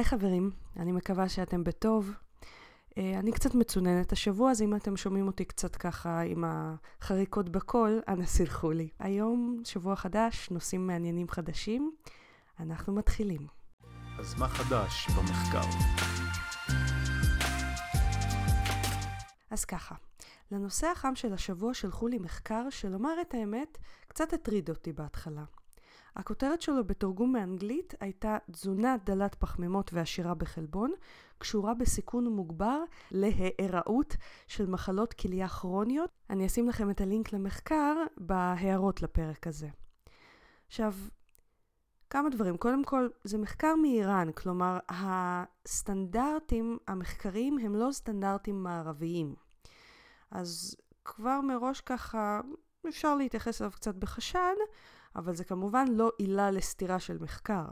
היי חברים, אני מקווה שאתם בטוב. אה, אני קצת מצוננת השבוע, אז אם אתם שומעים אותי קצת ככה עם החריקות בקול, אנא סלחו לי. היום, שבוע חדש, נושאים מעניינים חדשים. אנחנו מתחילים. אז מה חדש במחקר? אז ככה, לנושא החם של השבוע שלחו לי מחקר שלומר את האמת, קצת הטריד אותי בהתחלה. הכותרת שלו בתרגום מאנגלית הייתה תזונה דלת פחמימות ועשירה בחלבון, קשורה בסיכון מוגבר להיארעות של מחלות כליה כרוניות. אני אשים לכם את הלינק למחקר בהערות לפרק הזה. עכשיו, כמה דברים. קודם כל, זה מחקר מאיראן, כלומר, הסטנדרטים המחקריים הם לא סטנדרטים מערביים. אז כבר מראש ככה אפשר להתייחס אליו קצת בחשד, אבל זה כמובן לא עילה לסתירה של מחקר.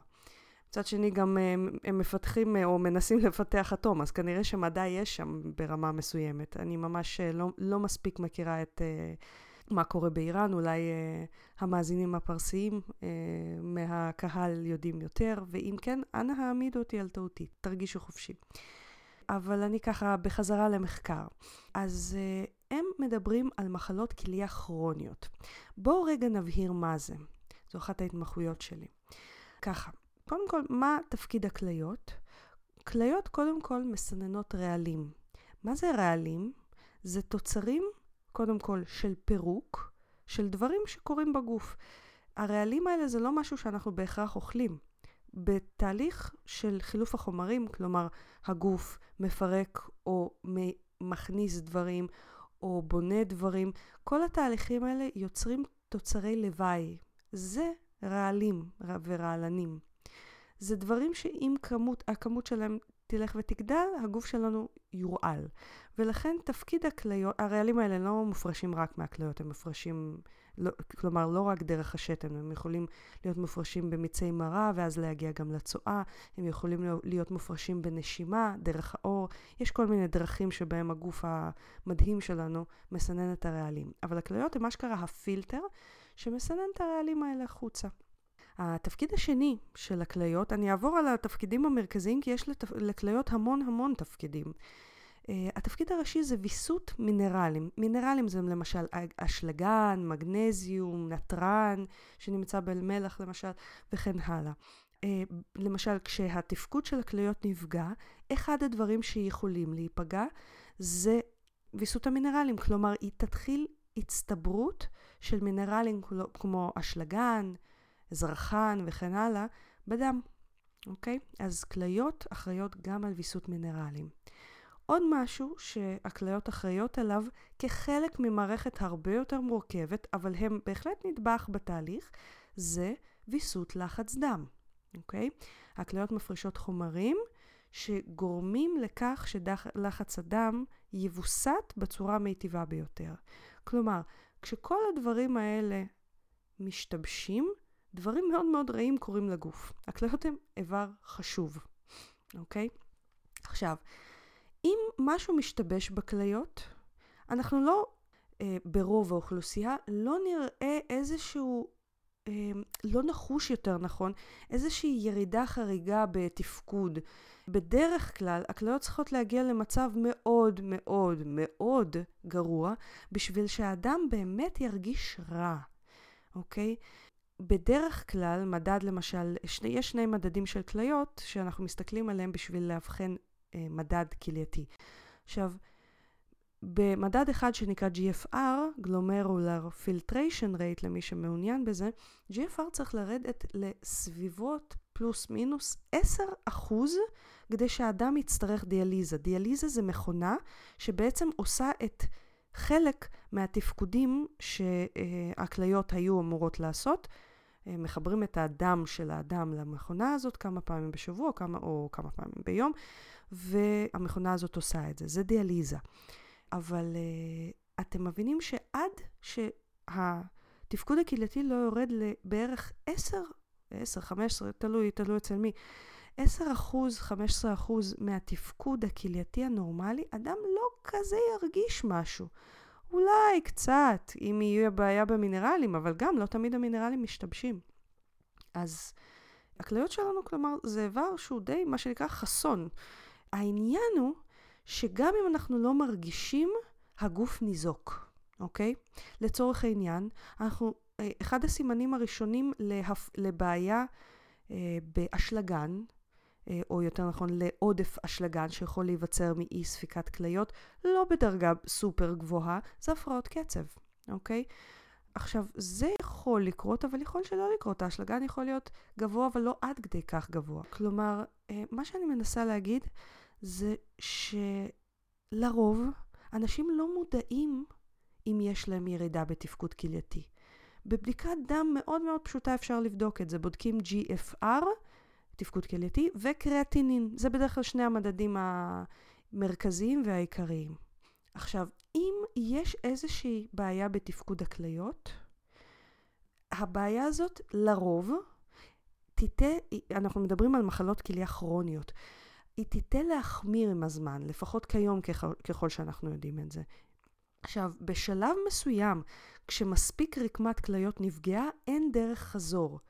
מצד שני, גם הם, אה, הם מפתחים אה, או מנסים לפתח אטום, אז כנראה שמדע יש שם ברמה מסוימת. אני ממש אה, לא, לא מספיק מכירה את uh, מה קורה באיראן, אולי uh, המאזינים הפרסיים uh, מהקהל יודעים יותר, ואם כן, אנא העמידו אותי על טעותי, תרגישו חופשי. אבל אני ככה בחזרה למחקר. אז uh, הם מדברים על מחלות כליה כרוניות. בואו רגע נבהיר מה זה. זו אחת ההתמחויות שלי. ככה, קודם כל, מה תפקיד הכליות? כליות קודם כל מסננות רעלים. מה זה רעלים? זה תוצרים, קודם כל, של פירוק, של דברים שקורים בגוף. הרעלים האלה זה לא משהו שאנחנו בהכרח אוכלים. בתהליך של חילוף החומרים, כלומר הגוף מפרק או מכניס דברים או בונה דברים, כל התהליכים האלה יוצרים תוצרי לוואי. זה רעלים ורעלנים. זה דברים שאם כמות, הכמות שלהם תלך ותגדל, הגוף שלנו יורעל. ולכן תפקיד הכליות, הרעלים האלה לא מופרשים רק מהכליות, הם מופרשים, לא, כלומר לא רק דרך השתן, הם יכולים להיות מופרשים במיצי מרה ואז להגיע גם לצואה, הם יכולים להיות מופרשים בנשימה, דרך האור, יש כל מיני דרכים שבהם הגוף המדהים שלנו מסנן את הרעלים. אבל הכליות הם אשכרה הפילטר שמסנן את הרעלים האלה החוצה. התפקיד השני של הכליות, אני אעבור על התפקידים המרכזיים כי יש. לכליות המון המון תפקידים. Uh, התפקיד הראשי זה ויסות מינרלים. מינרלים זה למשל אשלגן, מגנזיום, נתרן, שנמצא במלח למשל, וכן הלאה. Uh, למשל, כשהתפקוד של הכליות נפגע, אחד הדברים שיכולים להיפגע זה ויסות המינרלים. כלומר, היא תתחיל הצטברות של מינרלים כמו אשלגן, זרחן וכן הלאה בדם, אוקיי? אז כליות אחראיות גם על ויסות מינרלים. עוד משהו שהכליות אחראיות עליו כחלק ממערכת הרבה יותר מורכבת, אבל הם בהחלט נדבך בתהליך, זה ויסות לחץ דם, אוקיי? הכליות מפרישות חומרים שגורמים לכך שלחץ הדם יווסת בצורה המיטיבה ביותר. כלומר, כשכל הדברים האלה משתבשים, דברים מאוד מאוד רעים קורים לגוף. הכליות הן איבר חשוב, אוקיי? עכשיו, אם משהו משתבש בכליות, אנחנו לא, אה, ברוב האוכלוסייה, לא נראה איזשהו, אה, לא נחוש יותר נכון, איזושהי ירידה חריגה בתפקוד. בדרך כלל, הכליות צריכות להגיע למצב מאוד מאוד מאוד גרוע, בשביל שהאדם באמת ירגיש רע, אוקיי? בדרך כלל, מדד למשל, שני, יש שני מדדים של כליות שאנחנו מסתכלים עליהם בשביל לאבחן מדד כלייתי. עכשיו, במדד אחד שנקרא GFR, Glomerular Filtration Rate למי שמעוניין בזה, GFR צריך לרדת לסביבות פלוס מינוס 10 אחוז כדי שהאדם יצטרך דיאליזה. דיאליזה זה מכונה שבעצם עושה את חלק מהתפקודים שהכליות היו אמורות לעשות, אה, מחברים את הדם של האדם למכונה הזאת כמה פעמים בשבוע כמה, או כמה פעמים ביום, והמכונה הזאת עושה את זה. זה דיאליזה. אבל uh, אתם מבינים שעד שהתפקוד הקהילתי לא יורד לבערך 10, 10, 15, תלוי, תלוי אצל מי, 10 אחוז, 15 אחוז מהתפקוד הקהילתי הנורמלי, אדם לא כזה ירגיש משהו. אולי קצת, אם יהיה בעיה במינרלים, אבל גם לא תמיד המינרלים משתבשים. אז הכליות שלנו, כלומר, זה איבר שהוא די, מה שנקרא, חסון. העניין הוא שגם אם אנחנו לא מרגישים, הגוף ניזוק, אוקיי? לצורך העניין, אנחנו, אה, אחד הסימנים הראשונים להפ... לבעיה אה, באשלגן, אה, או יותר נכון לעודף אשלגן שיכול להיווצר מאי ספיקת כליות, לא בדרגה סופר גבוהה, זה הפרעות קצב, אוקיי? עכשיו, זה יכול לקרות, אבל יכול שלא לקרות. האשלגן יכול להיות גבוה, אבל לא עד כדי כך גבוה. כלומר, מה שאני מנסה להגיד זה שלרוב אנשים לא מודעים אם יש להם ירידה בתפקוד כלייתי. בבדיקת דם מאוד מאוד פשוטה אפשר לבדוק את זה. בודקים GFR, תפקוד כלייתי, וקריאטינין. זה בדרך כלל שני המדדים המרכזיים והעיקריים. עכשיו, אם יש איזושהי בעיה בתפקוד הכליות, הבעיה הזאת לרוב תיטה, אנחנו מדברים על מחלות כליה כרוניות, היא תיטה להחמיר עם הזמן, לפחות כיום ככל, ככל שאנחנו יודעים את זה. עכשיו, בשלב מסוים, כשמספיק רקמת כליות נפגעה, אין דרך חזור,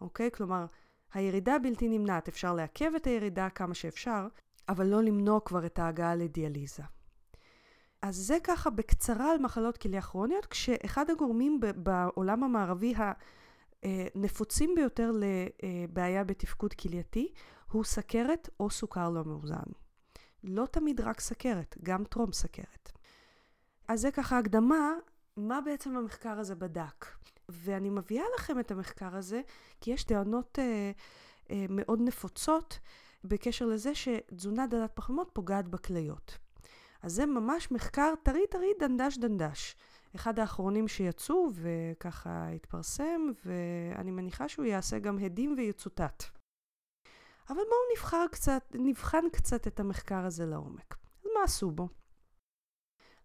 אוקיי? כלומר, הירידה בלתי נמנעת, אפשר לעכב את הירידה כמה שאפשר, אבל לא למנוע כבר את ההגעה לדיאליזה. אז זה ככה בקצרה על מחלות כליה כרוניות, כשאחד הגורמים בעולם המערבי הנפוצים ביותר לבעיה בתפקוד כלייתי הוא סכרת או סוכר לא מאוזן. לא תמיד רק סכרת, גם טרום סכרת. אז זה ככה הקדמה, מה בעצם המחקר הזה בדק. ואני מביאה לכם את המחקר הזה, כי יש טענות אה, אה, מאוד נפוצות בקשר לזה שתזונה דלת פחמימות פוגעת בכליות. אז זה ממש מחקר טרי טרי דנדש דנדש. אחד האחרונים שיצאו וככה התפרסם, ואני מניחה שהוא יעשה גם הדים ויצוטט. אבל בואו נבחר קצת, נבחן קצת את המחקר הזה לעומק. אז מה עשו בו?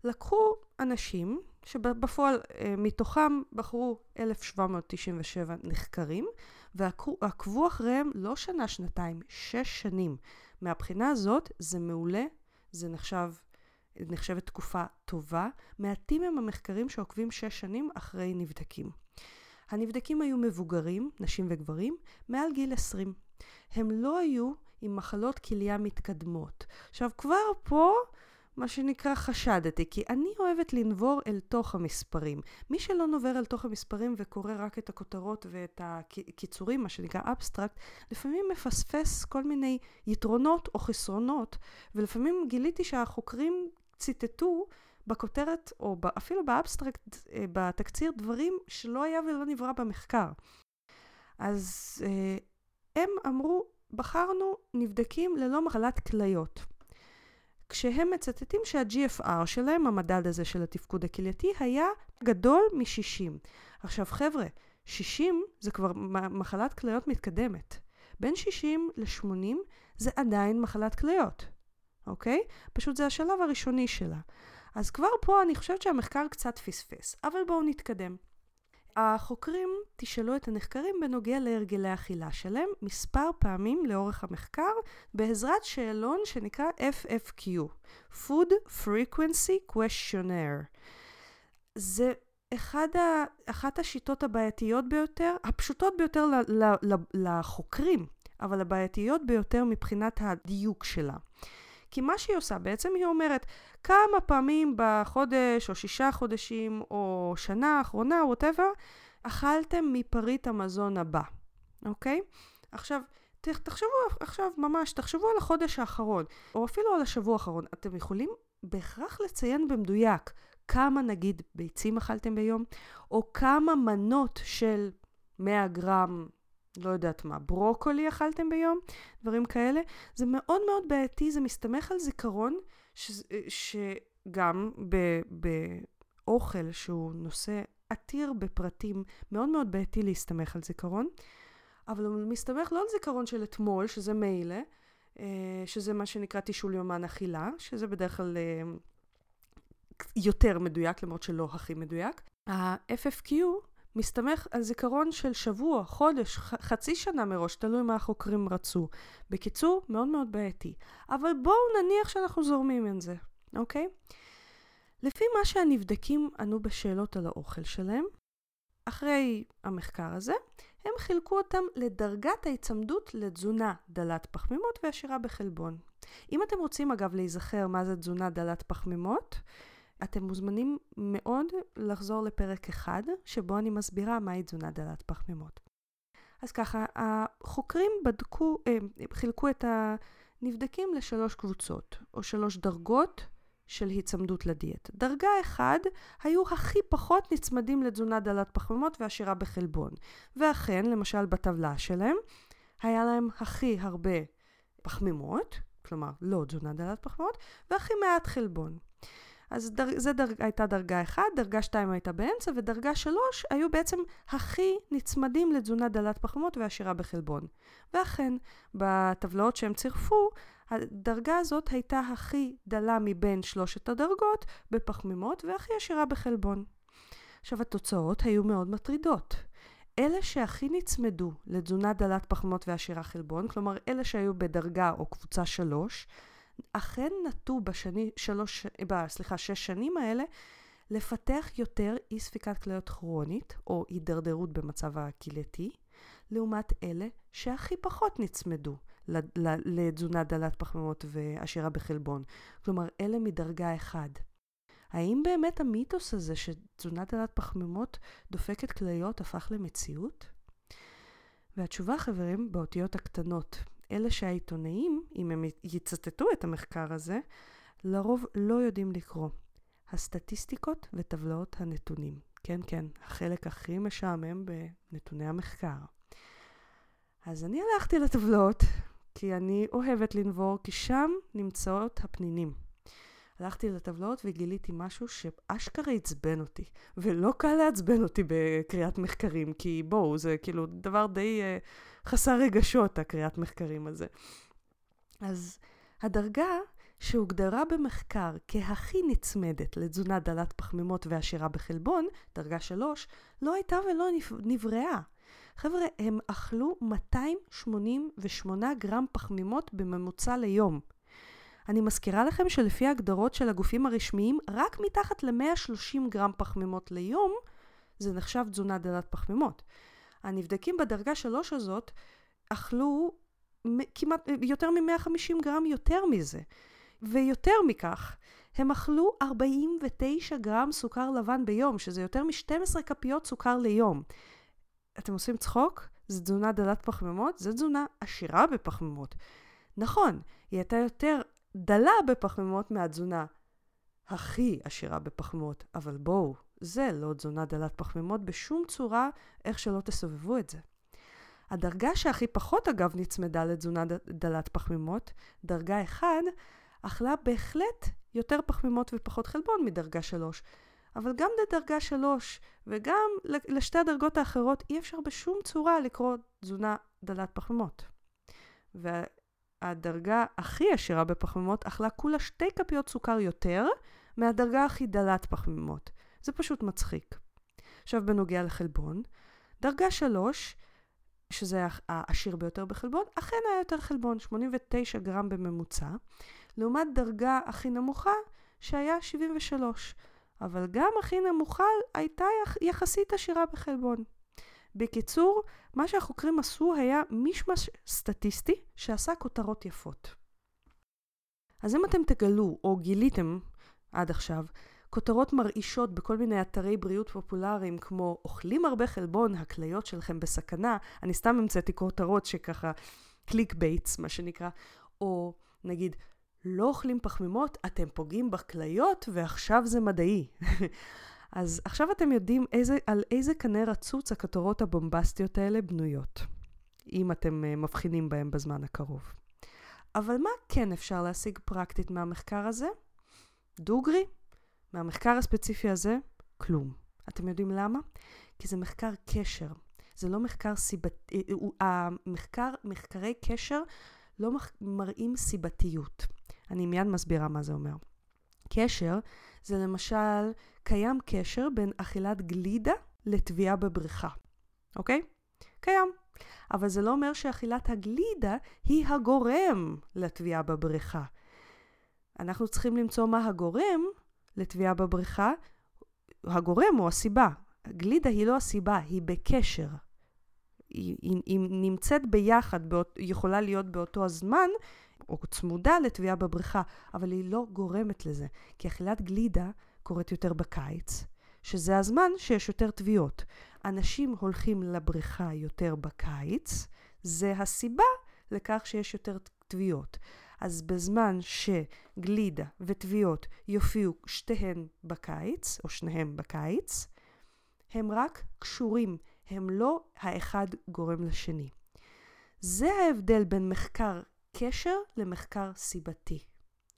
לקחו אנשים שבפועל אה, מתוכם בחרו 1,797 נחקרים ועקבו אחריהם לא שנה, שנתיים, שש שנים. מהבחינה הזאת זה מעולה, זה נחשב נחשבת תקופה טובה. מעטים הם המחקרים שעוקבים שש שנים אחרי נבדקים. הנבדקים היו מבוגרים, נשים וגברים, מעל גיל 20. הם לא היו עם מחלות כליה מתקדמות. עכשיו, כבר פה מה שנקרא חשדתי, כי אני אוהבת לנבור אל תוך המספרים. מי שלא נובר אל תוך המספרים וקורא רק את הכותרות ואת הקיצורים, מה שנקרא אבסטרקט, לפעמים מפספס כל מיני יתרונות או חסרונות, ולפעמים גיליתי שהחוקרים ציטטו בכותרת, או אפילו באבסטרקט, אה, בתקציר, דברים שלא היה ולא נברא במחקר. אז אה, הם אמרו, בחרנו נבדקים ללא מחלת כליות. כשהם מצטטים שה-GFR שלהם, המדד הזה של התפקוד הכלייתי, היה גדול מ-60. עכשיו חבר'ה, 60 זה כבר מחלת כליות מתקדמת. בין 60 ל-80 זה עדיין מחלת כליות. אוקיי? פשוט זה השלב הראשוני שלה. אז כבר פה אני חושבת שהמחקר קצת פספס, אבל בואו נתקדם. החוקרים תשאלו את הנחקרים בנוגע להרגלי אכילה שלהם מספר פעמים לאורך המחקר בעזרת שאלון שנקרא FFQ, Food Frequency Questionnaire. זה אחד ה, אחת השיטות הבעייתיות ביותר, הפשוטות ביותר ל, ל, ל, לחוקרים, אבל הבעייתיות ביותר מבחינת הדיוק שלה. כי מה שהיא עושה בעצם היא אומרת כמה פעמים בחודש או שישה חודשים או שנה האחרונה, ווטאבר, אכלתם מפריט המזון הבא, אוקיי? עכשיו, תחשבו עכשיו ממש, תחשבו על החודש האחרון, או אפילו על השבוע האחרון. אתם יכולים בהכרח לציין במדויק כמה נגיד ביצים אכלתם ביום, או כמה מנות של 100 גרם לא יודעת מה, ברוקולי אכלתם ביום, דברים כאלה. זה מאוד מאוד בעייתי, זה מסתמך על זיכרון, ש, שגם ב, ב, אוכל שהוא נושא עתיר בפרטים, מאוד מאוד בעייתי להסתמך על זיכרון, אבל הוא מסתמך לא על זיכרון של אתמול, שזה מילא, אה, שזה מה שנקרא תישול יומן אכילה, שזה בדרך כלל אה, יותר מדויק, למרות שלא הכי מדויק. ה-FFQ מסתמך על זיכרון של שבוע, חודש, חצי שנה מראש, תלוי מה החוקרים רצו. בקיצור, מאוד מאוד בעייתי. אבל בואו נניח שאנחנו זורמים עם זה, אוקיי? לפי מה שהנבדקים ענו בשאלות על האוכל שלהם, אחרי המחקר הזה, הם חילקו אותם לדרגת ההיצמדות לתזונה דלת פחמימות ועשירה בחלבון. אם אתם רוצים אגב להיזכר מה זה תזונה דלת פחמימות, אתם מוזמנים מאוד לחזור לפרק אחד, שבו אני מסבירה מהי תזונה דלת פחמימות. אז ככה, החוקרים בדקו, אה, חילקו את הנבדקים לשלוש קבוצות, או שלוש דרגות של היצמדות לדיאט. דרגה אחד היו הכי פחות נצמדים לתזונה דלת פחמימות ועשירה בחלבון. ואכן, למשל בטבלה שלהם, היה להם הכי הרבה פחמימות, כלומר לא תזונה דלת פחמימות, והכי מעט חלבון. אז דר, זה דרג, הייתה דרגה 1, דרגה 2 הייתה באמצע, ודרגה 3 היו בעצם הכי נצמדים לתזונה דלת פחמימות ועשירה בחלבון. ואכן, בטבלאות שהם צירפו, הדרגה הזאת הייתה הכי דלה מבין שלושת הדרגות בפחמימות והכי עשירה בחלבון. עכשיו, התוצאות היו מאוד מטרידות. אלה שהכי נצמדו לתזונה דלת פחמימות ועשירה חלבון, כלומר אלה שהיו בדרגה או קבוצה 3, אכן נטו בשני, שלוש, ב, סליחה, שש שנים האלה לפתח יותר אי ספיקת כליות כרונית או הידרדרות במצב הקהילתי, לעומת אלה שהכי פחות נצמדו לתזונה דלת פחמימות ועשירה בחלבון. כלומר, אלה מדרגה 1. האם באמת המיתוס הזה שתזונה דלת פחמימות דופקת כליות הפך למציאות? והתשובה, חברים, באותיות הקטנות. אלה שהעיתונאים, אם הם יצטטו את המחקר הזה, לרוב לא יודעים לקרוא. הסטטיסטיקות וטבלאות הנתונים. כן, כן, החלק הכי משעמם בנתוני המחקר. אז אני הלכתי לטבלאות, כי אני אוהבת לנבור, כי שם נמצאות הפנינים. הלכתי לטבלאות וגיליתי משהו שאשכרה עצבן אותי. ולא קל לעצבן אותי בקריאת מחקרים, כי בואו, זה כאילו דבר די uh, חסר רגשות, הקריאת מחקרים הזה. אז הדרגה שהוגדרה במחקר כהכי נצמדת לתזונה דלת פחמימות ועשירה בחלבון, דרגה שלוש, לא הייתה ולא נבראה. חבר'ה, הם אכלו 288 גרם פחמימות בממוצע ליום. אני מזכירה לכם שלפי ההגדרות של הגופים הרשמיים, רק מתחת ל-130 גרם פחמימות ליום, זה נחשב תזונה דלת פחמימות. הנבדקים בדרגה 3 הזאת אכלו כמעט יותר מ-150 גרם יותר מזה. ויותר מכך, הם אכלו 49 גרם סוכר לבן ביום, שזה יותר מ-12 כפיות סוכר ליום. אתם עושים צחוק? זו תזונה דלת פחמימות? זו תזונה עשירה בפחמימות. נכון, היא הייתה יותר דלה בפחמימות מהתזונה הכי עשירה בפחמימות, אבל בואו, זה לא תזונה דלת פחמימות בשום צורה, איך שלא תסובבו את זה. הדרגה שהכי פחות אגב נצמדה לתזונה דלת פחמימות, דרגה 1, אכלה בהחלט יותר פחמימות ופחות חלבון מדרגה 3. אבל גם לדרגה 3 וגם לשתי הדרגות האחרות אי אפשר בשום צורה לקרוא תזונה דלת פחמימות. והדרגה הכי עשירה בפחמימות אכלה כולה שתי כפיות סוכר יותר מהדרגה הכי דלת פחמימות. זה פשוט מצחיק. עכשיו בנוגע לחלבון, דרגה 3, שזה העשיר ביותר בחלבון, אכן היה יותר חלבון, 89 גרם בממוצע, לעומת דרגה הכי נמוכה שהיה 73. אבל גם הכי נמוכה הייתה יחסית עשירה בחלבון. בקיצור, מה שהחוקרים עשו היה מישמש סטטיסטי שעשה כותרות יפות. אז אם אתם תגלו, או גיליתם עד עכשיו, כותרות מרעישות בכל מיני אתרי בריאות פופולריים כמו אוכלים הרבה חלבון, הכליות שלכם בסכנה, אני סתם המצאתי כותרות שככה click baits מה שנקרא, או נגיד לא אוכלים פחמימות, אתם פוגעים בכליות ועכשיו זה מדעי. אז עכשיו אתם יודעים איזה, על איזה קנה רצוץ הכותרות הבומבסטיות האלה בנויות, אם אתם אה, מבחינים בהם בזמן הקרוב. אבל מה כן אפשר להשיג פרקטית מהמחקר הזה? דוגרי, מהמחקר הספציפי הזה, כלום. אתם יודעים למה? כי זה מחקר קשר. זה לא מחקר סיבתי, המחקר, מחקרי קשר לא מראים סיבתיות. אני מיד מסבירה מה זה אומר. קשר זה למשל, קיים קשר בין אכילת גלידה לטביעה בבריכה, אוקיי? קיים. אבל זה לא אומר שאכילת הגלידה היא הגורם לטביעה בבריכה. אנחנו צריכים למצוא מה הגורם לטביעה בבריכה. הגורם הוא הסיבה. גלידה היא לא הסיבה, היא בקשר. היא, היא, היא נמצאת ביחד, באות, יכולה להיות באותו הזמן, או צמודה לטביעה בבריכה, אבל היא לא גורמת לזה. כי אכילת גלידה קורית יותר בקיץ, שזה הזמן שיש יותר טביעות. אנשים הולכים לבריכה יותר בקיץ, זה הסיבה לכך שיש יותר טביעות. אז בזמן שגלידה וטביעות יופיעו שתיהן בקיץ, או שניהם בקיץ, הם רק קשורים, הם לא האחד גורם לשני. זה ההבדל בין מחקר קשר למחקר סיבתי,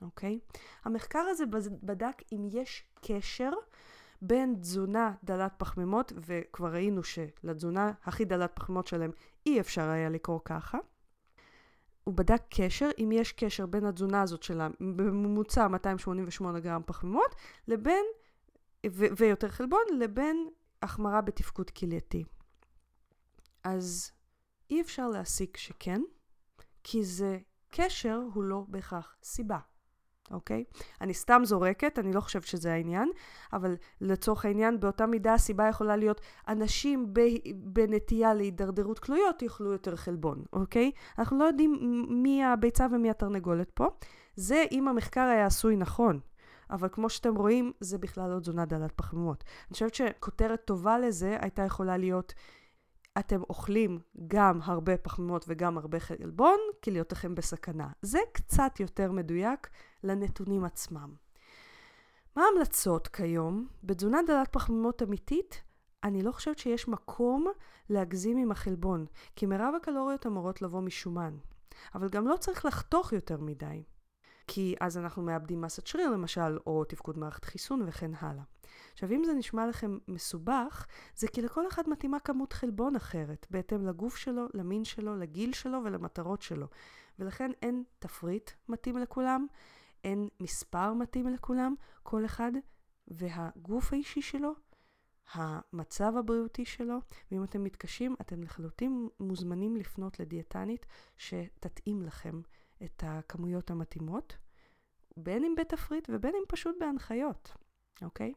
אוקיי? המחקר הזה בדק אם יש קשר בין תזונה דלת פחמימות, וכבר ראינו שלתזונה הכי דלת פחמימות שלהם אי אפשר היה לקרוא ככה. הוא בדק קשר, אם יש קשר בין התזונה הזאת שלה, בממוצע 288 גרם פחמימות, לבין, ו- ויותר חלבון, לבין החמרה בתפקוד כלייתי. אז אי אפשר להסיק שכן, כי זה קשר הוא לא בהכרח סיבה. אוקיי? אני סתם זורקת, אני לא חושבת שזה העניין, אבל לצורך העניין, באותה מידה הסיבה יכולה להיות אנשים בנטייה להידרדרות כלויות יאכלו יותר חלבון, אוקיי? אנחנו לא יודעים מי הביצה ומי התרנגולת פה. זה אם המחקר היה עשוי נכון. אבל כמו שאתם רואים, זה בכלל לא תזונה דלת פחמימות. אני חושבת שכותרת טובה לזה הייתה יכולה להיות אתם אוכלים גם הרבה פחמימות וגם הרבה חלבון, כי כליותיכם בסכנה. זה קצת יותר מדויק לנתונים עצמם. מה ההמלצות כיום? בתזונה דלת פחמימות אמיתית, אני לא חושבת שיש מקום להגזים עם החלבון, כי מרב הקלוריות אמורות לבוא משומן. אבל גם לא צריך לחתוך יותר מדי, כי אז אנחנו מאבדים מסת שריר למשל, או תפקוד מערכת חיסון וכן הלאה. עכשיו, אם זה נשמע לכם מסובך, זה כי לכל אחד מתאימה כמות חלבון אחרת, בהתאם לגוף שלו, למין שלו, לגיל שלו ולמטרות שלו. ולכן אין תפריט מתאים לכולם, אין מספר מתאים לכולם, כל אחד והגוף האישי שלו, המצב הבריאותי שלו, ואם אתם מתקשים, אתם לחלוטין מוזמנים לפנות לדיאטנית שתתאים לכם את הכמויות המתאימות, בין אם בתפריט ובין אם פשוט בהנחיות, אוקיי?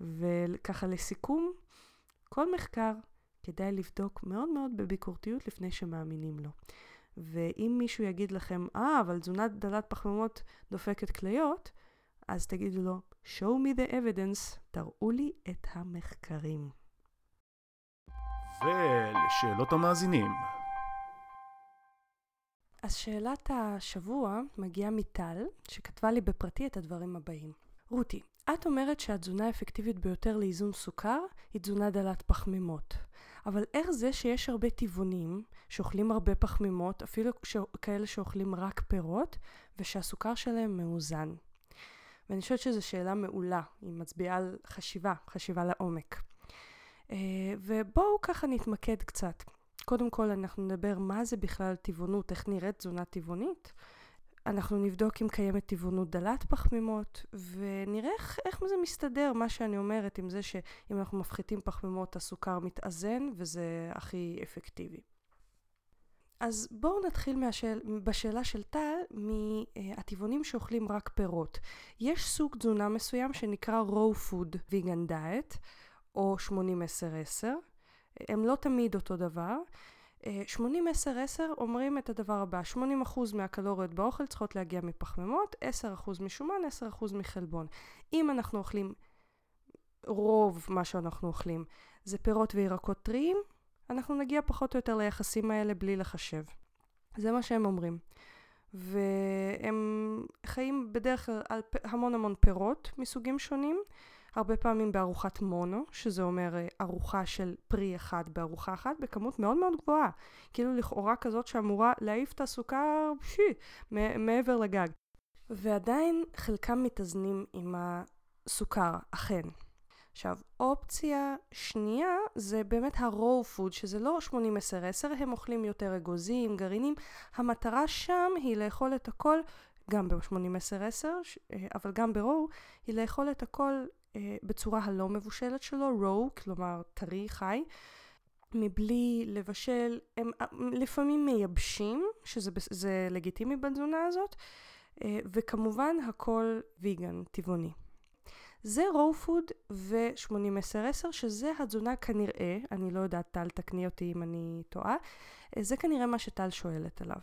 וככה לסיכום, כל מחקר כדאי לבדוק מאוד מאוד בביקורתיות לפני שמאמינים לו. ואם מישהו יגיד לכם, אה, ah, אבל תזונת דלת פחמימות דופקת כליות, אז תגידו לו, show me the evidence, תראו לי את המחקרים. ולשאלות המאזינים. אז שאלת השבוע מגיעה מטל, שכתבה לי בפרטי את הדברים הבאים. רותי, את אומרת שהתזונה האפקטיבית ביותר לאיזון סוכר היא תזונה דלת פחמימות. אבל איך זה שיש הרבה טבעונים שאוכלים הרבה פחמימות, אפילו ש... כאלה שאוכלים רק פירות, ושהסוכר שלהם מאוזן? ואני חושבת שזו שאלה מעולה, היא מצביעה על חשיבה, חשיבה לעומק. Uh, ובואו ככה נתמקד קצת. קודם כל אנחנו נדבר מה זה בכלל טבעונות, איך נראית תזונה טבעונית. אנחנו נבדוק אם קיימת טבעונות דלת פחמימות, ונראה איך, איך זה מסתדר, מה שאני אומרת, עם זה שאם אנחנו מפחיתים פחמימות, הסוכר מתאזן, וזה הכי אפקטיבי. אז בואו נתחיל מהשאל, בשאלה של טל, מהטבעונים שאוכלים רק פירות. יש סוג תזונה מסוים שנקרא raw food vegan diet, או 80-10-10. הם לא תמיד אותו דבר. 80-10-10 אומרים את הדבר הבא, 80% מהקלוריות באוכל צריכות להגיע מפחמימות, 10% משומן, 10% מחלבון. אם אנחנו אוכלים, רוב מה שאנחנו אוכלים זה פירות וירקות טריים, אנחנו נגיע פחות או יותר ליחסים האלה בלי לחשב. זה מה שהם אומרים. והם חיים בדרך כלל על המון המון פירות מסוגים שונים. הרבה פעמים בארוחת מונו, שזה אומר אה, ארוחה של פרי אחד בארוחה אחת, בכמות מאוד מאוד גבוהה. כאילו לכאורה כזאת שאמורה להעיף את הסוכר פשי, מעבר לגג. ועדיין חלקם מתאזנים עם הסוכר, אכן. עכשיו, אופציה שנייה זה באמת ה-raw food, שזה לא 80-10-10, הם אוכלים יותר אגוזים, גרעינים. המטרה שם היא לאכול את הכל, גם ב-80-10-10, אבל גם ב-raw, היא לאכול את הכל אה, בצורה הלא מבושלת שלו, raw, כלומר טרי, חי. מבלי לבשל, הם אה, לפעמים מייבשים, שזה לגיטימי בתזונה הזאת, אה, וכמובן הכל ויגן, טבעוני. זה raw food ו-80-10-10, שזה התזונה כנראה, אני לא יודעת, טל תקני אותי אם אני טועה, אה, זה כנראה מה שטל שואלת עליו.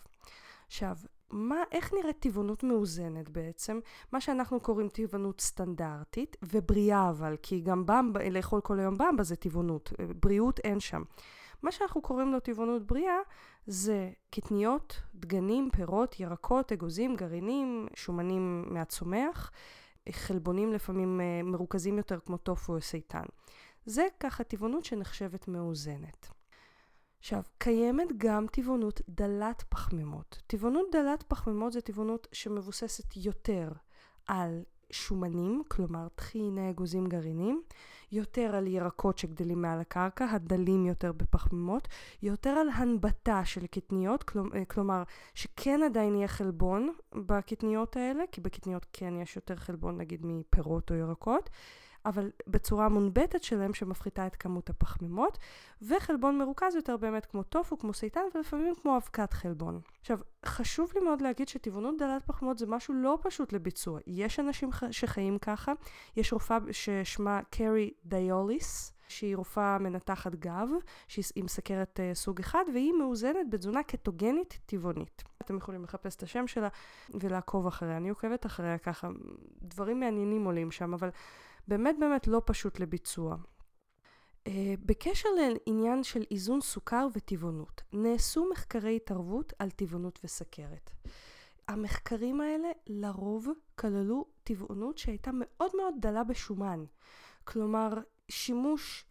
עכשיו, מה, איך נראית טבעונות מאוזנת בעצם? מה שאנחנו קוראים טבעונות סטנדרטית, ובריאה אבל, כי גם במבה, לאכול כל היום במבה זה טבעונות, בריאות אין שם. מה שאנחנו קוראים לו טבעונות בריאה זה קטניות, דגנים, פירות, ירקות, אגוזים, גרעינים, שומנים מהצומח, חלבונים לפעמים אה, מרוכזים יותר כמו טופו או סייטן. זה ככה טבעונות שנחשבת מאוזנת. עכשיו, קיימת גם טבעונות דלת פחמימות. טבעונות דלת פחמימות זה טבעונות שמבוססת יותר על שומנים, כלומר טחינה, אגוזים, גרעינים, יותר על ירקות שגדלים מעל הקרקע, הדלים יותר בפחמימות, יותר על הנבטה של קטניות, כלומר שכן עדיין יהיה חלבון בקטניות האלה, כי בקטניות כן יש יותר חלבון נגיד מפירות או ירקות, אבל בצורה מונבטת שלהם שמפחיתה את כמות הפחמימות, וחלבון מרוכז יותר באמת כמו טופו, כמו סייטן, ולפעמים כמו אבקת חלבון. עכשיו, חשוב לי מאוד להגיד שטבעונות דלת פחמימות זה משהו לא פשוט לביצוע. יש אנשים שחיים ככה, יש רופאה ששמה קרי דיוליס, שהיא רופאה מנתחת גב, שהיא עם סכרת uh, סוג אחד, והיא מאוזנת בתזונה קטוגנית טבעונית. אתם יכולים לחפש את השם שלה ולעקוב אחריה. אני עוקבת אחריה ככה, דברים מעניינים עולים שם, אבל באמת באמת לא פשוט לביצוע. Uh, בקשר לעניין של איזון סוכר וטבעונות, נעשו מחקרי התערבות על טבעונות וסכרת. המחקרים האלה לרוב כללו טבעונות שהייתה מאוד מאוד דלה בשומן. כלומר, שימוש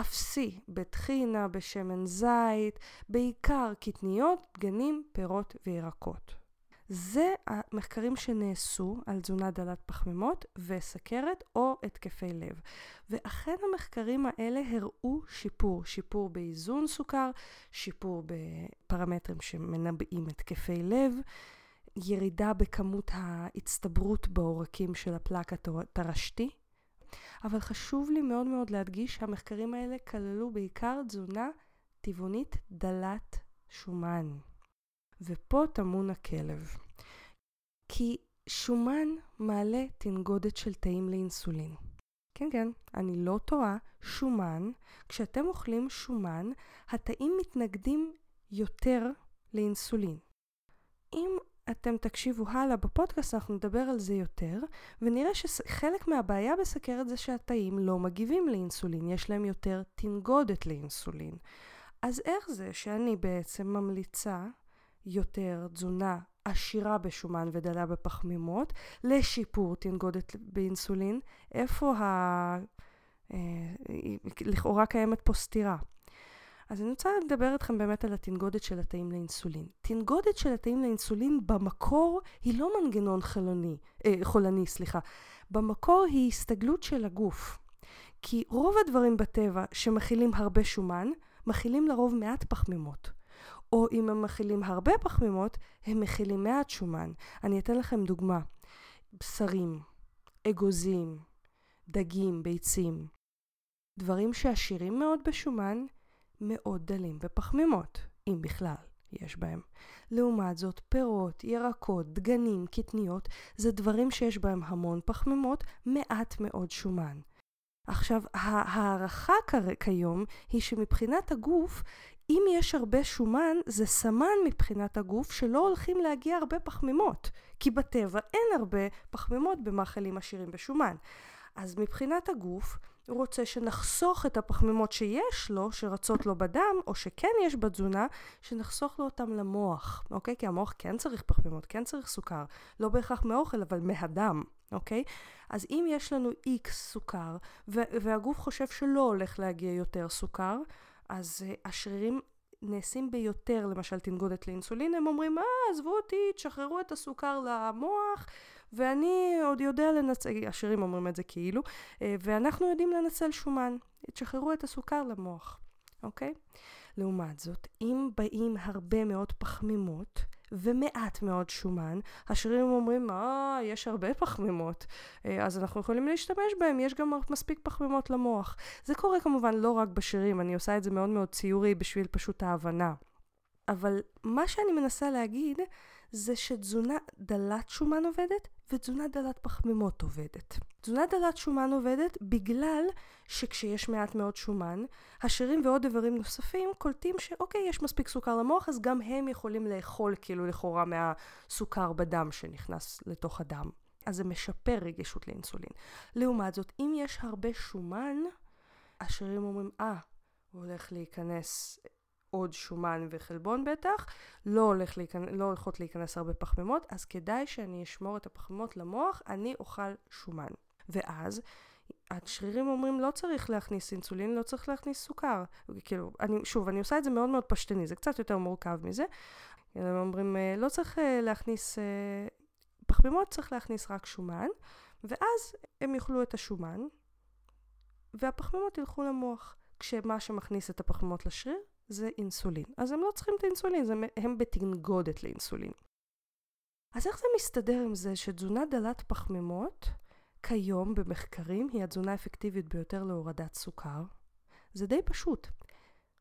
אפסי בטחינה, בשמן זית, בעיקר קטניות, דגנים, פירות וירקות. זה המחקרים שנעשו על תזונה דלת פחמימות וסכרת או התקפי לב. ואכן המחקרים האלה הראו שיפור, שיפור באיזון סוכר, שיפור בפרמטרים שמנבאים התקפי לב, ירידה בכמות ההצטברות בעורקים של הפלק התרשתי. אבל חשוב לי מאוד מאוד להדגיש שהמחקרים האלה כללו בעיקר תזונה טבעונית דלת שומן. ופה טמון הכלב. כי שומן מעלה תנגודת של תאים לאינסולין. כן, כן, אני לא טועה, שומן, כשאתם אוכלים שומן, התאים מתנגדים יותר לאינסולין. אם אתם תקשיבו הלאה בפודקאסט, אנחנו נדבר על זה יותר, ונראה שחלק מהבעיה בסכרת זה שהתאים לא מגיבים לאינסולין, יש להם יותר תנגודת לאינסולין. אז איך זה שאני בעצם ממליצה יותר תזונה עשירה בשומן ודלה בפחמימות, לשיפור תנגודת באינסולין, איפה ה... אה, לכאורה קיימת פה סתירה. אז אני רוצה לדבר איתכם באמת על התנגודת של התאים לאינסולין. תנגודת של התאים לאינסולין במקור היא לא מנגנון חלוני, אה, חולני, סליחה. במקור היא הסתגלות של הגוף. כי רוב הדברים בטבע שמכילים הרבה שומן, מכילים לרוב מעט פחמימות. או אם הם מכילים הרבה פחמימות, הם מכילים מעט שומן. אני אתן לכם דוגמה. בשרים, אגוזים, דגים, ביצים. דברים שעשירים מאוד בשומן, מאוד דלים בפחמימות, אם בכלל יש בהם. לעומת זאת, פירות, ירקות, דגנים, קטניות, זה דברים שיש בהם המון פחמימות, מעט מאוד שומן. עכשיו, ההערכה כיום היא שמבחינת הגוף, אם יש הרבה שומן, זה סמן מבחינת הגוף שלא הולכים להגיע הרבה פחמימות, כי בטבע אין הרבה פחמימות במאכלים עשירים בשומן. אז מבחינת הגוף, הוא רוצה שנחסוך את הפחמימות שיש לו, שרצות לו בדם, או שכן יש בתזונה, שנחסוך לו אותם למוח, אוקיי? כי המוח כן צריך פחמימות, כן צריך סוכר, לא בהכרח מאוכל, אבל מהדם, אוקיי? אז אם יש לנו איקס סוכר, והגוף חושב שלא הולך להגיע יותר סוכר, אז uh, השרירים נעשים ביותר, למשל תנגודת לאינסולין, הם אומרים, אה, עזבו אותי, תשחררו את הסוכר למוח, ואני עוד יודע לנצל, עשירים אומרים את זה כאילו, אה, ואנחנו יודעים לנצל שומן. תשחררו את הסוכר למוח, אוקיי? לעומת זאת, אם באים הרבה מאוד פחמימות, ומעט מאוד שומן, השרירים אומרים, אה, יש הרבה פחמימות, אה, אז אנחנו יכולים להשתמש בהם, יש גם מספיק פחמימות למוח. זה קורה כמובן לא רק בשרירים, אני עושה את זה מאוד מאוד ציורי בשביל פשוט ההבנה. אבל מה שאני מנסה להגיד זה שתזונה דלת שומן עובדת ותזונה דלת פחמימות עובדת. תזונה דלת שומן עובדת בגלל שכשיש מעט מאוד שומן, השרירים ועוד איברים נוספים קולטים שאוקיי, יש מספיק סוכר למוח, אז גם הם יכולים לאכול כאילו לכאורה מהסוכר בדם שנכנס לתוך הדם. אז זה משפר רגישות לאינסולין. לעומת זאת, אם יש הרבה שומן, השרירים אומרים, אה, ah, הוא הולך להיכנס עוד שומן וחלבון בטח, לא, הולך להיכנס, לא הולכות להיכנס הרבה פחמימות, אז כדאי שאני אשמור את הפחמימות למוח, אני אוכל שומן. ואז השרירים אומרים לא צריך להכניס אינסולין, לא צריך להכניס סוכר. כאילו, אני, שוב, אני עושה את זה מאוד מאוד פשטני, זה קצת יותר מורכב מזה. הם אומרים אה, לא צריך אה, להכניס אה, פחמימות, צריך להכניס רק שומן, ואז הם יאכלו את השומן, והפחמימות ילכו למוח. כשמה שמכניס את הפחמימות לשריר זה אינסולין. אז הם לא צריכים את האינסולין, זה, הם בתנגודת לאינסולין. אז איך זה מסתדר עם זה שתזונה דלת פחמימות כיום במחקרים היא התזונה האפקטיבית ביותר להורדת סוכר? זה די פשוט.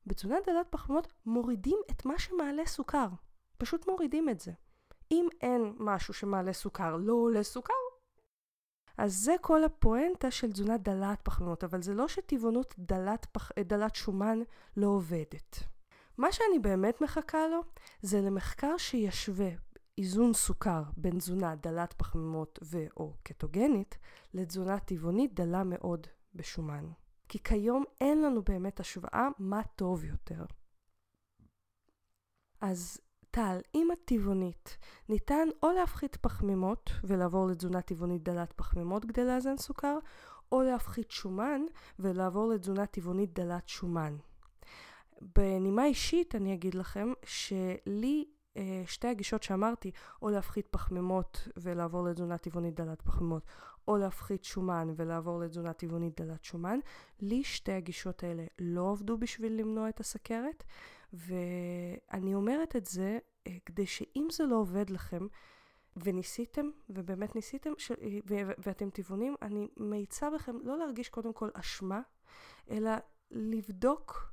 בתזונה דלת פחמימות מורידים את מה שמעלה סוכר. פשוט מורידים את זה. אם אין משהו שמעלה סוכר, לא עולה סוכר, אז זה כל הפואנטה של תזונה דלת פחמימות, אבל זה לא שטבעונות דלת, פח... דלת שומן לא עובדת. מה שאני באמת מחכה לו, זה למחקר שישווה איזון סוכר בין תזונה דלת פחמימות ו/או קטוגנית לתזונה טבעונית דלה מאוד בשומן. כי כיום אין לנו באמת השוואה מה טוב יותר. אז טל, אם הטבעונית ניתן או להפחית פחמימות ולעבור לתזונה טבעונית דלת פחמימות כדי לאזן סוכר, או להפחית שומן ולעבור לתזונה טבעונית דלת שומן. בנימה אישית אני אגיד לכם שלי אה, שתי הגישות שאמרתי, או להפחית פחמימות ולעבור לתזונה טבעונית דלת פחמימות, או להפחית שומן ולעבור לתזונה טבעונית דלת שומן, לי שתי הגישות האלה לא עבדו בשביל למנוע את הסכרת, ואני אומרת את זה אה, כדי שאם זה לא עובד לכם, וניסיתם, ובאמת ניסיתם, ש... ו... ואתם טבעונים, אני מאיצה בכם לא להרגיש קודם כל אשמה, אלא לבדוק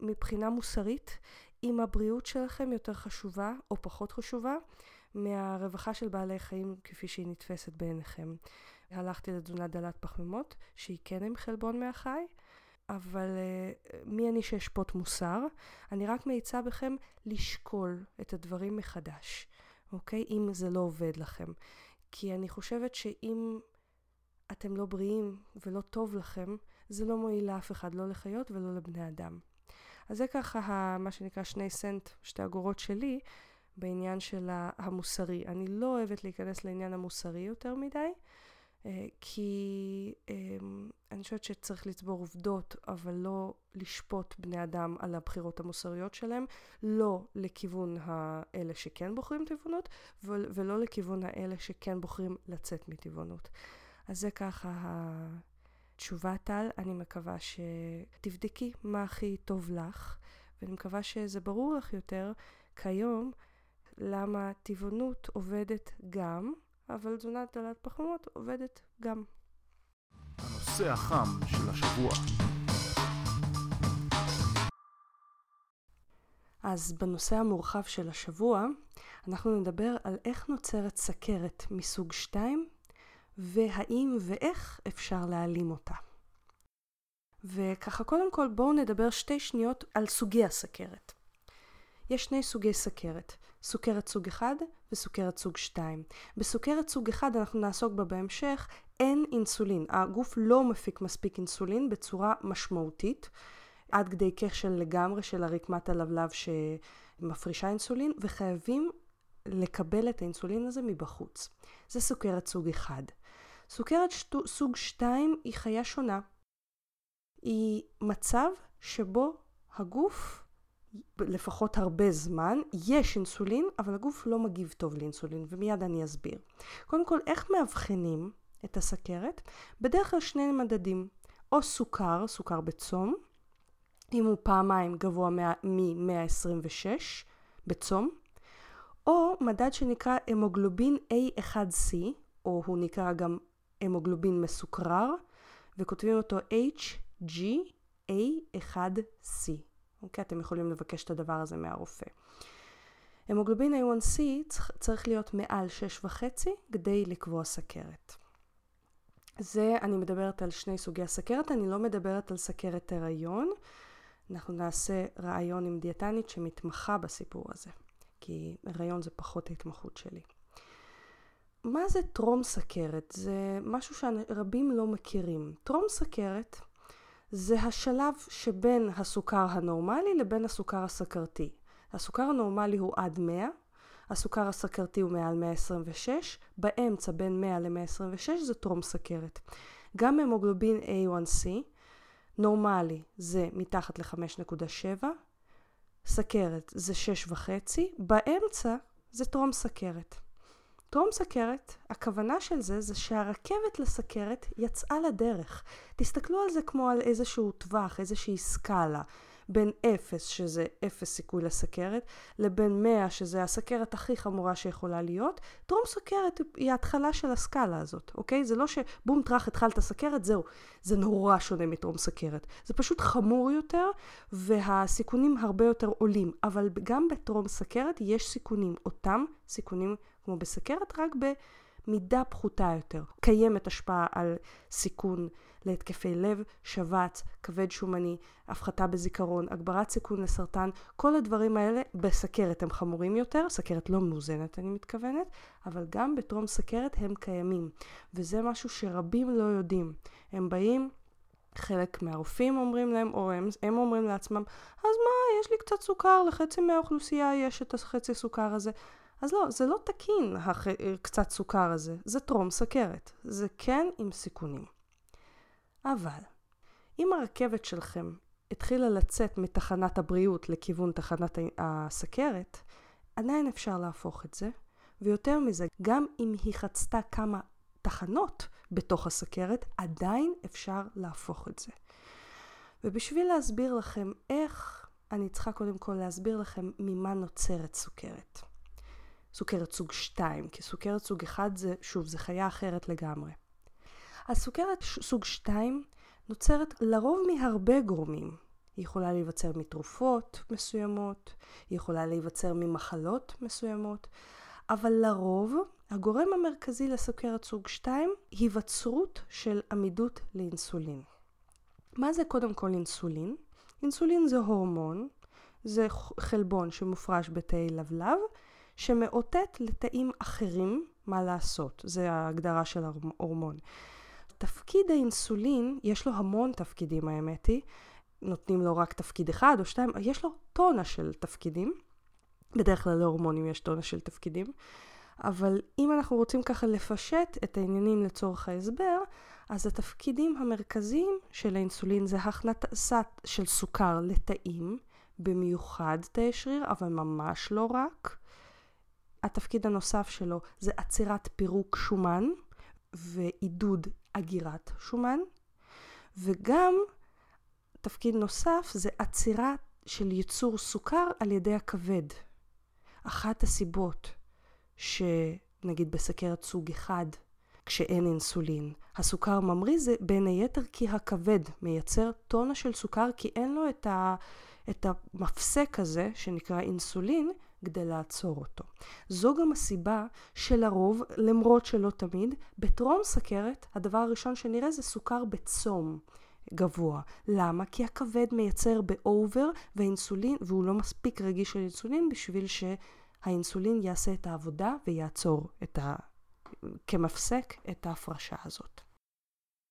מבחינה מוסרית אם הבריאות שלכם יותר חשובה או פחות חשובה מהרווחה של בעלי חיים כפי שהיא נתפסת בעיניכם. הלכתי לתזונה דלת פחמימות, שהיא כן עם חלבון מהחי, אבל uh, מי אני שאשפוט מוסר? אני רק מאיצה בכם לשקול את הדברים מחדש, אוקיי? אם זה לא עובד לכם. כי אני חושבת שאם אתם לא בריאים ולא טוב לכם, זה לא מועיל לאף אחד, לא לחיות ולא לבני אדם. אז זה ככה מה שנקרא שני סנט, שתי אגורות שלי, בעניין של המוסרי. אני לא אוהבת להיכנס לעניין המוסרי יותר מדי, כי אמ, אני חושבת שצריך לצבור עובדות, אבל לא לשפוט בני אדם על הבחירות המוסריות שלהם, לא לכיוון האלה שכן בוחרים טבעונות, ולא לכיוון האלה שכן בוחרים לצאת מטבעונות. אז זה ככה התשובה, טל. אני מקווה שתבדקי מה הכי טוב לך, ואני מקווה שזה ברור לך יותר כיום למה טבעונות עובדת גם אבל תזונת דלת פחמימות עובדת גם. הנושא החם של השבוע. אז בנושא המורחב של השבוע, אנחנו נדבר על איך נוצרת סכרת מסוג 2, והאם ואיך אפשר להעלים אותה. וככה קודם כל בואו נדבר שתי שניות על סוגי הסכרת. יש שני סוגי סכרת, סוכרת סוג 1 וסוכרת סוג 2. בסוכרת סוג 1 אנחנו נעסוק בה בהמשך, אין אינסולין. הגוף לא מפיק מספיק אינסולין בצורה משמעותית, עד כדי כשל לגמרי של הרקמת הלבלב שמפרישה אינסולין, וחייבים לקבל את האינסולין הזה מבחוץ. זה סוכרת סוג 1. סוכרת שטו, סוג 2 היא חיה שונה. היא מצב שבו הגוף לפחות הרבה זמן, יש אינסולין, אבל הגוף לא מגיב טוב לאינסולין, ומיד אני אסביר. קודם כל, איך מאבחנים את הסכרת? בדרך כלל שני מדדים, או סוכר, סוכר בצום, אם הוא פעמיים גבוה מ-126 בצום, או מדד שנקרא המוגלובין A1C, או הוא נקרא גם המוגלובין מסוכרר, וכותבים אותו HGA1C. אוקיי? אתם יכולים לבקש את הדבר הזה מהרופא. המוגלובין A1C צריך להיות מעל 6.5 כדי לקבוע סכרת. זה, אני מדברת על שני סוגי הסכרת, אני לא מדברת על סכרת הריון. אנחנו נעשה ראיון עם דיאטנית שמתמחה בסיפור הזה, כי הריון זה פחות ההתמחות שלי. מה זה טרום סכרת? זה משהו שרבים לא מכירים. טרום סכרת זה השלב שבין הסוכר הנורמלי לבין הסוכר הסכרתי. הסוכר הנורמלי הוא עד 100, הסוכר הסכרתי הוא מעל 126, באמצע בין 100 ל-126 זה טרום סכרת. גם המוגלובין A1C, נורמלי זה מתחת ל-5.7, סכרת זה 6.5, באמצע זה טרום סכרת. טרום סכרת, הכוונה של זה זה שהרכבת לסכרת יצאה לדרך. תסתכלו על זה כמו על איזשהו טווח, איזושהי סקאלה. בין 0 שזה 0 סיכוי לסכרת, לבין 100 שזה הסכרת הכי חמורה שיכולה להיות, טרום סכרת היא ההתחלה של הסקאלה הזאת, אוקיי? זה לא שבום טראח התחלת סכרת, זהו. זה נורא שונה מטרום סכרת. זה פשוט חמור יותר, והסיכונים הרבה יותר עולים. אבל גם בטרום סכרת יש סיכונים, אותם סיכונים כמו בסכרת, רק במידה פחותה יותר. קיימת השפעה על סיכון להתקפי לב, שבץ, כבד שומני, הפחתה בזיכרון, הגברת סיכון לסרטן, כל הדברים האלה בסכרת הם חמורים יותר, סכרת לא מאוזנת אני מתכוונת, אבל גם בטרום סכרת הם קיימים, וזה משהו שרבים לא יודעים. הם באים חלק מהרופאים אומרים להם, או הם, הם אומרים לעצמם, אז מה, יש לי קצת סוכר, לחצי מהאוכלוסייה יש את החצי סוכר הזה. אז לא, זה לא תקין, הח... קצת סוכר הזה, זה טרום סכרת. זה כן עם סיכונים. אבל, אם הרכבת שלכם התחילה לצאת מתחנת הבריאות לכיוון תחנת הסכרת, עדיין אפשר להפוך את זה, ויותר מזה, גם אם היא חצתה כמה תחנות בתוך הסכרת, עדיין אפשר להפוך את זה. ובשביל להסביר לכם איך, אני צריכה קודם כל להסביר לכם ממה נוצרת סוכרת. סוכרת סוג 2, כי סוכרת סוג 1 זה, שוב, זה חיה אחרת לגמרי. הסוכרת סוג 2 נוצרת לרוב מהרבה גורמים. היא יכולה להיווצר מתרופות מסוימות, היא יכולה להיווצר ממחלות מסוימות, אבל לרוב הגורם המרכזי לסוכרת סוג 2 היווצרות של עמידות לאינסולין. מה זה קודם כל אינסולין? אינסולין זה הורמון, זה חלבון שמופרש בתאי לבלב, שמאותת לתאים אחרים מה לעשות. זה ההגדרה של ההורמון. תפקיד האינסולין, יש לו המון תפקידים האמת היא, נותנים לו רק תפקיד אחד או שתיים, יש לו טונה של תפקידים. בדרך כלל להורמונים יש טונה של תפקידים. אבל אם אנחנו רוצים ככה לפשט את העניינים לצורך ההסבר, אז התפקידים המרכזיים של האינסולין זה הכנסה של סוכר לתאים, במיוחד תאי שריר, אבל ממש לא רק. התפקיד הנוסף שלו זה עצירת פירוק שומן ועידוד אגירת שומן, וגם תפקיד נוסף זה עצירה של ייצור סוכר על ידי הכבד. אחת הסיבות שנגיד בסכרת סוג אחד, כשאין אינסולין, הסוכר ממריא זה בין היתר כי הכבד מייצר טונה של סוכר כי אין לו את, ה, את המפסק הזה שנקרא אינסולין כדי לעצור אותו. זו גם הסיבה שלרוב, למרות שלא תמיד, בטרום סכרת הדבר הראשון שנראה זה סוכר בצום. גבוה. למה? כי הכבד מייצר באובר והאינסולין, והוא לא מספיק רגיש לאינסולין בשביל שהאינסולין יעשה את העבודה ויעצור את ה... כמפסק את ההפרשה הזאת.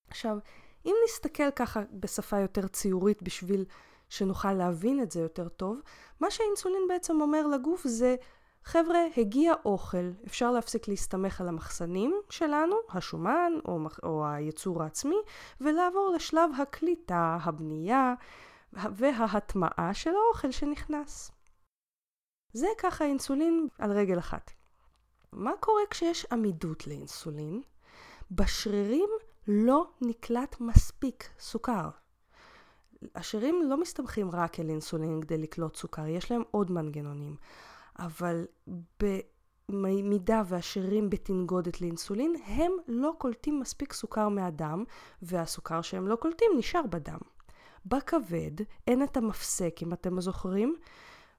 עכשיו, אם נסתכל ככה בשפה יותר ציורית בשביל שנוכל להבין את זה יותר טוב, מה שהאינסולין בעצם אומר לגוף זה, חבר'ה, הגיע אוכל, אפשר להפסיק להסתמך על המחסנים שלנו, השומן או, או היצור העצמי, ולעבור לשלב הקליטה, הבנייה, וההטמעה של האוכל שנכנס. זה ככה אינסולין על רגל אחת. מה קורה כשיש עמידות לאינסולין? בשרירים לא נקלט מספיק סוכר. השרירים לא מסתמכים רק על אינסולין כדי לקלוט סוכר, יש להם עוד מנגנונים. אבל במידה והשרירים בתנגודת לאינסולין, הם לא קולטים מספיק סוכר מהדם, והסוכר שהם לא קולטים נשאר בדם. בכבד אין את המפסק, אם אתם זוכרים,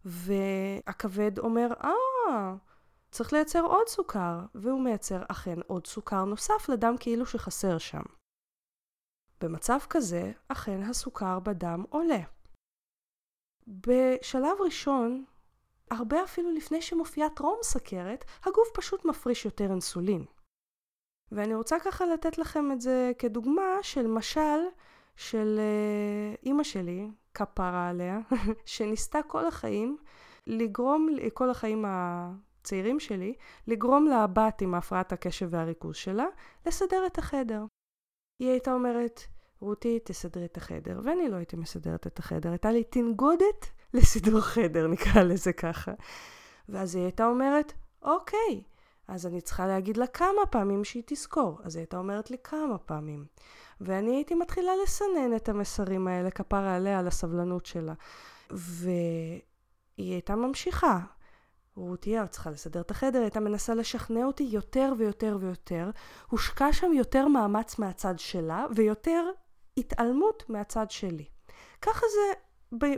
והכבד אומר, אה, צריך לייצר עוד סוכר, והוא מייצר אכן עוד סוכר נוסף לדם כאילו שחסר שם. במצב כזה, אכן הסוכר בדם עולה. בשלב ראשון, הרבה אפילו לפני שמופיעה טרום סכרת, הגוף פשוט מפריש יותר אינסולין. ואני רוצה ככה לתת לכם את זה כדוגמה של משל של uh, אימא שלי, כפרה עליה, שניסתה כל החיים לגרום, כל החיים הצעירים שלי, לגרום לבת עם הפרעת הקשב והריכוז שלה לסדר את החדר. היא הייתה אומרת, רותי, תסדרי את החדר, ואני לא הייתי מסדרת את החדר, הייתה לי תנגודת לסידור חדר, נקרא לזה ככה. ואז היא הייתה אומרת, אוקיי, אז אני צריכה להגיד לה כמה פעמים שהיא תזכור. אז היא הייתה אומרת לי כמה פעמים. ואני הייתי מתחילה לסנן את המסרים האלה, כפרה עליה, על הסבלנות שלה. והיא הייתה ממשיכה. רותי, צריכה לסדר את החדר, הייתה מנסה לשכנע אותי יותר ויותר ויותר. הושקע שם יותר מאמץ מהצד שלה, ויותר התעלמות מהצד שלי. ככה זה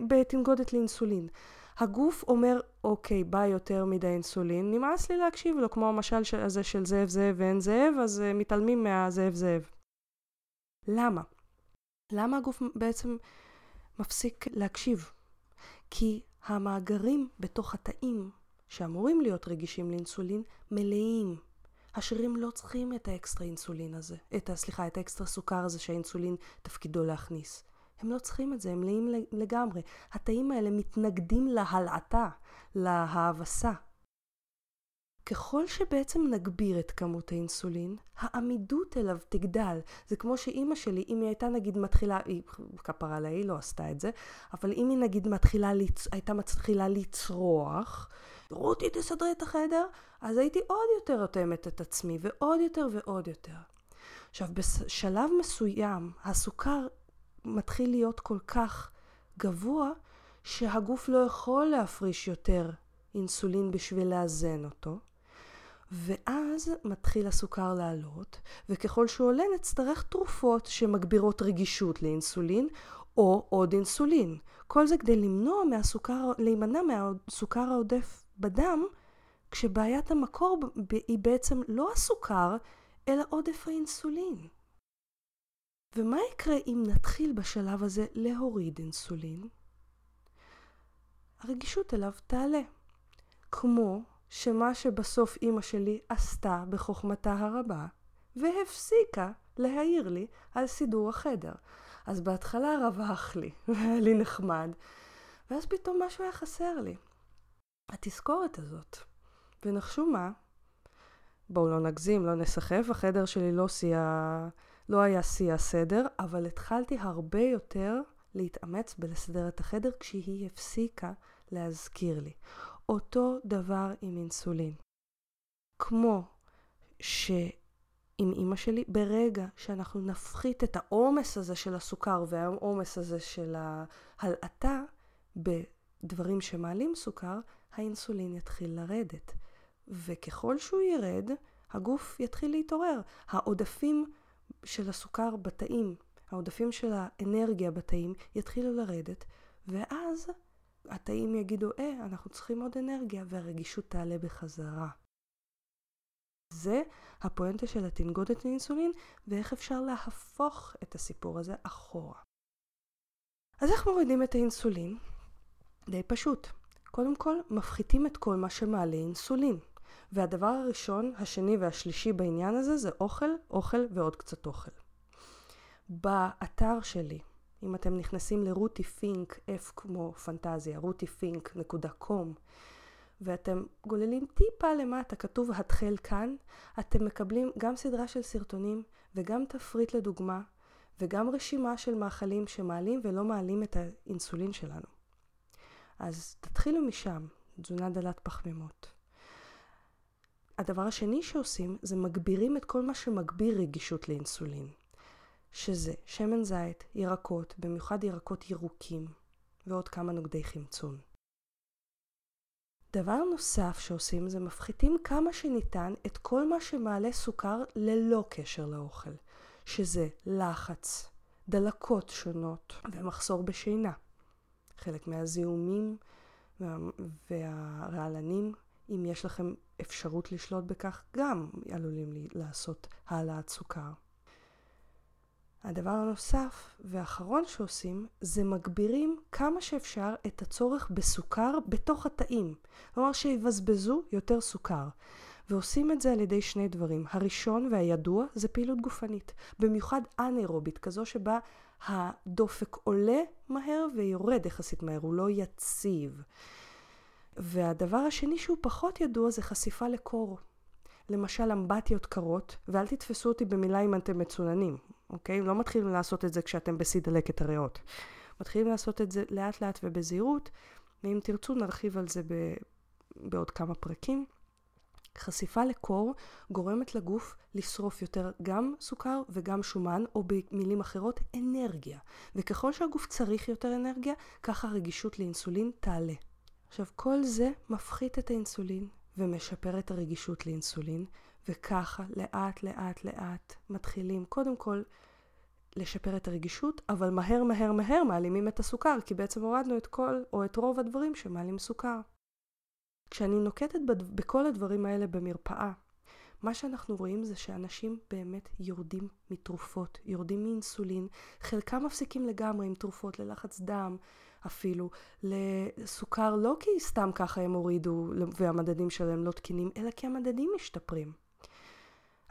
בתנגודת לאינסולין. הגוף אומר, אוקיי, בא יותר מדי אינסולין, נמאס לי להקשיב לו, כמו המשל הזה של זאב זאב ואין זאב, אז uh, מתעלמים מהזאב זאב. למה? למה הגוף בעצם מפסיק להקשיב? כי המאגרים בתוך התאים שאמורים להיות רגישים לאינסולין מלאים. השרירים לא צריכים את האקסטרה אינסולין הזה, את, סליחה, את האקסטרה סוכר הזה שהאינסולין תפקידו להכניס. הם לא צריכים את זה, הם מלאים לגמרי. התאים האלה מתנגדים להלעטה, להאבסה. ככל שבעצם נגביר את כמות האינסולין, העמידות אליו תגדל. זה כמו שאימא שלי, אם היא הייתה נגיד מתחילה, היא כפרה לה, היא לא עשתה את זה, אבל אם היא נגיד מתחילה. הייתה מתחילה לצרוח, רותי תסדרי את החדר, אז הייתי עוד יותר אוטמת את עצמי, ועוד יותר ועוד יותר. עכשיו, בשלב מסוים, הסוכר מתחיל להיות כל כך גבוה, שהגוף לא יכול להפריש יותר אינסולין בשביל לאזן אותו, ואז מתחיל הסוכר לעלות, וככל שהוא עולה נצטרך תרופות שמגבירות רגישות לאינסולין, או עוד אינסולין. כל זה כדי למנוע מהסוכר, להימנע מהסוכר העודף בדם, כשבעיית המקור היא בעצם לא הסוכר, אלא עודף האינסולין. ומה יקרה אם נתחיל בשלב הזה להוריד אינסולין? הרגישות אליו תעלה. כמו שמה שבסוף אימא שלי עשתה בחוכמתה הרבה, והפסיקה להעיר לי על סידור החדר. אז בהתחלה רווח לי, והיה לי נחמד, ואז פתאום משהו היה חסר לי. התזכורת הזאת. ונחשו מה? בואו לא נגזים, לא נסחף, החדר שלי לא שיא לא היה שיא הסדר, אבל התחלתי הרבה יותר להתאמץ בלסדר את החדר כשהיא הפסיקה להזכיר לי. אותו דבר עם אינסולין. כמו שעם אימא שלי, ברגע שאנחנו נפחית את העומס הזה של הסוכר והעומס הזה של ההלעטה בדברים שמעלים סוכר, האינסולין יתחיל לרדת. וככל שהוא ירד, הגוף יתחיל להתעורר. העודפים של הסוכר בתאים, העודפים של האנרגיה בתאים, יתחילו לרדת, ואז התאים יגידו, אה, אנחנו צריכים עוד אנרגיה, והרגישות תעלה בחזרה. זה הפואנטה של התנגודת לאינסולין, ואיך אפשר להפוך את הסיפור הזה אחורה. אז איך מורידים את האינסולין? די פשוט. קודם כל, מפחיתים את כל מה שמעלה אינסולין. והדבר הראשון, השני והשלישי בעניין הזה זה אוכל, אוכל ועוד קצת אוכל. באתר שלי, אם אתם נכנסים לרותי פינק, F כמו פנטזיה, rutifink.com, ואתם גוללים טיפה למטה, כתוב התחל כאן, אתם מקבלים גם סדרה של סרטונים וגם תפריט לדוגמה, וגם רשימה של מאכלים שמעלים ולא מעלים את האינסולין שלנו. אז תתחילו משם, תזונה דלת פחמימות. הדבר השני שעושים זה מגבירים את כל מה שמגביר רגישות לאינסולין, שזה שמן זית, ירקות, במיוחד ירקות ירוקים, ועוד כמה נוגדי חמצון. דבר נוסף שעושים זה מפחיתים כמה שניתן את כל מה שמעלה סוכר ללא קשר לאוכל, שזה לחץ, דלקות שונות ומחסור בשינה. חלק מהזיהומים והרעלנים, אם יש לכם אפשרות לשלוט בכך, גם עלולים לעשות העלאת סוכר. הדבר הנוסף והאחרון שעושים זה מגבירים כמה שאפשר את הצורך בסוכר בתוך התאים. כלומר שיבזבזו יותר סוכר. ועושים את זה על ידי שני דברים. הראשון והידוע זה פעילות גופנית. במיוחד אנאירובית, כזו שבה הדופק עולה מהר ויורד יחסית מהר, הוא לא יציב. והדבר השני שהוא פחות ידוע זה חשיפה לקור. למשל אמבטיות קרות, ואל תתפסו אותי במילה אם אתם מצוננים, אוקיי? לא מתחילים לעשות את זה כשאתם בשיא דלקת הריאות. מתחילים לעשות את זה לאט לאט ובזהירות, ואם תרצו נרחיב על זה ב... בעוד כמה פרקים. חשיפה לקור גורמת לגוף לשרוף יותר גם סוכר וגם שומן, או במילים אחרות, אנרגיה. וככל שהגוף צריך יותר אנרגיה, ככה הרגישות לאינסולין תעלה. עכשיו, כל זה מפחית את האינסולין ומשפר את הרגישות לאינסולין, וככה לאט לאט לאט מתחילים קודם כל לשפר את הרגישות, אבל מהר מהר מהר מעלימים את הסוכר, כי בעצם הורדנו את כל או את רוב הדברים שמעלים סוכר. כשאני נוקטת בכל הדברים האלה במרפאה, מה שאנחנו רואים זה שאנשים באמת יורדים מתרופות, יורדים מאינסולין, חלקם מפסיקים לגמרי עם תרופות ללחץ דם אפילו, לסוכר לא כי סתם ככה הם הורידו והמדדים שלהם לא תקינים, אלא כי המדדים משתפרים.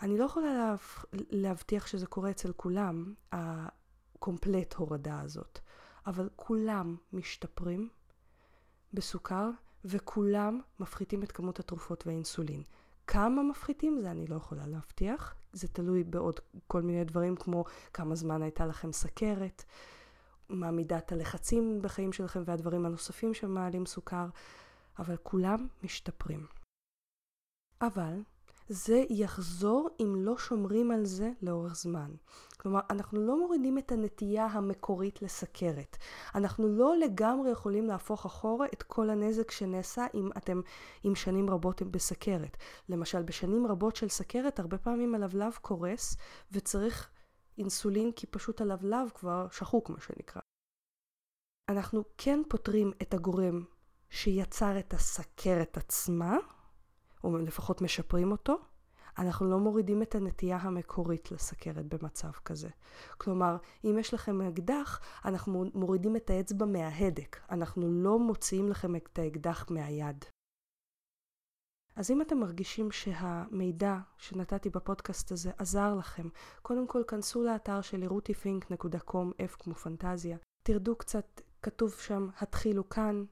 אני לא יכולה לה... להבטיח שזה קורה אצל כולם, הקומפלט הורדה הזאת, אבל כולם משתפרים בסוכר וכולם מפחיתים את כמות התרופות והאינסולין. כמה מפחיתים זה אני לא יכולה להבטיח, זה תלוי בעוד כל מיני דברים כמו כמה זמן הייתה לכם סכרת, מה מידת הלחצים בחיים שלכם והדברים הנוספים שמעלים סוכר, אבל כולם משתפרים. אבל זה יחזור אם לא שומרים על זה לאורך זמן. כלומר, אנחנו לא מורידים את הנטייה המקורית לסכרת. אנחנו לא לגמרי יכולים להפוך אחורה את כל הנזק שנעשה אם אתם עם שנים רבות בסכרת. למשל, בשנים רבות של סכרת, הרבה פעמים הלבלב קורס וצריך אינסולין כי פשוט הלבלב כבר שחוק, מה שנקרא. אנחנו כן פותרים את הגורם שיצר את הסכרת עצמה, או לפחות משפרים אותו, אנחנו לא מורידים את הנטייה המקורית לסכרת במצב כזה. כלומר, אם יש לכם אקדח, אנחנו מורידים את האצבע מההדק. אנחנו לא מוציאים לכם את האקדח מהיד. אז אם אתם מרגישים שהמידע שנתתי בפודקאסט הזה עזר לכם, קודם כל כנסו לאתר שלי rutifink.com, F כמו פנטזיה, תרדו קצת, כתוב שם, התחילו כאן,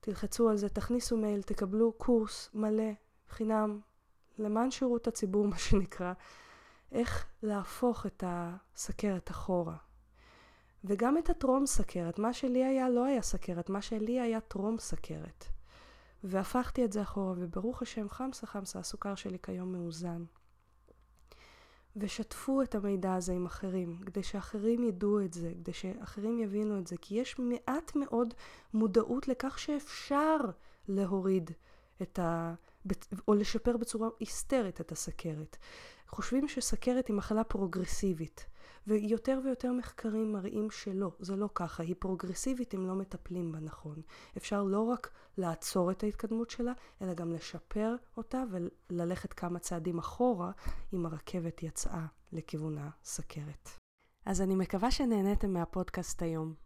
תלחצו על זה, תכניסו מייל, תקבלו קורס מלא חינם, למען שירות הציבור, מה שנקרא, איך להפוך את הסכרת אחורה. וגם את הטרום סכרת, מה שלי היה לא היה סכרת, מה שלי היה טרום סכרת. והפכתי את זה אחורה, וברוך השם, חמסה חמסה, הסוכר שלי כיום מאוזן. ושתפו את המידע הזה עם אחרים, כדי שאחרים ידעו את זה, כדי שאחרים יבינו את זה, כי יש מעט מאוד מודעות לכך שאפשר להוריד את ה... או לשפר בצורה היסטרית את הסכרת. חושבים שסכרת היא מחלה פרוגרסיבית, ויותר ויותר מחקרים מראים שלא, זה לא ככה, היא פרוגרסיבית אם לא מטפלים בה נכון. אפשר לא רק לעצור את ההתקדמות שלה, אלא גם לשפר אותה וללכת כמה צעדים אחורה אם הרכבת יצאה לכיוון הסכרת. אז אני מקווה שנהניתם מהפודקאסט היום.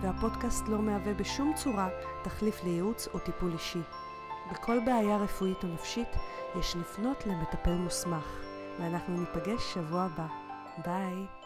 והפודקאסט לא מהווה בשום צורה תחליף לייעוץ או טיפול אישי. בכל בעיה רפואית או נפשית יש לפנות למטפל מוסמך, ואנחנו ניפגש שבוע הבא. ביי.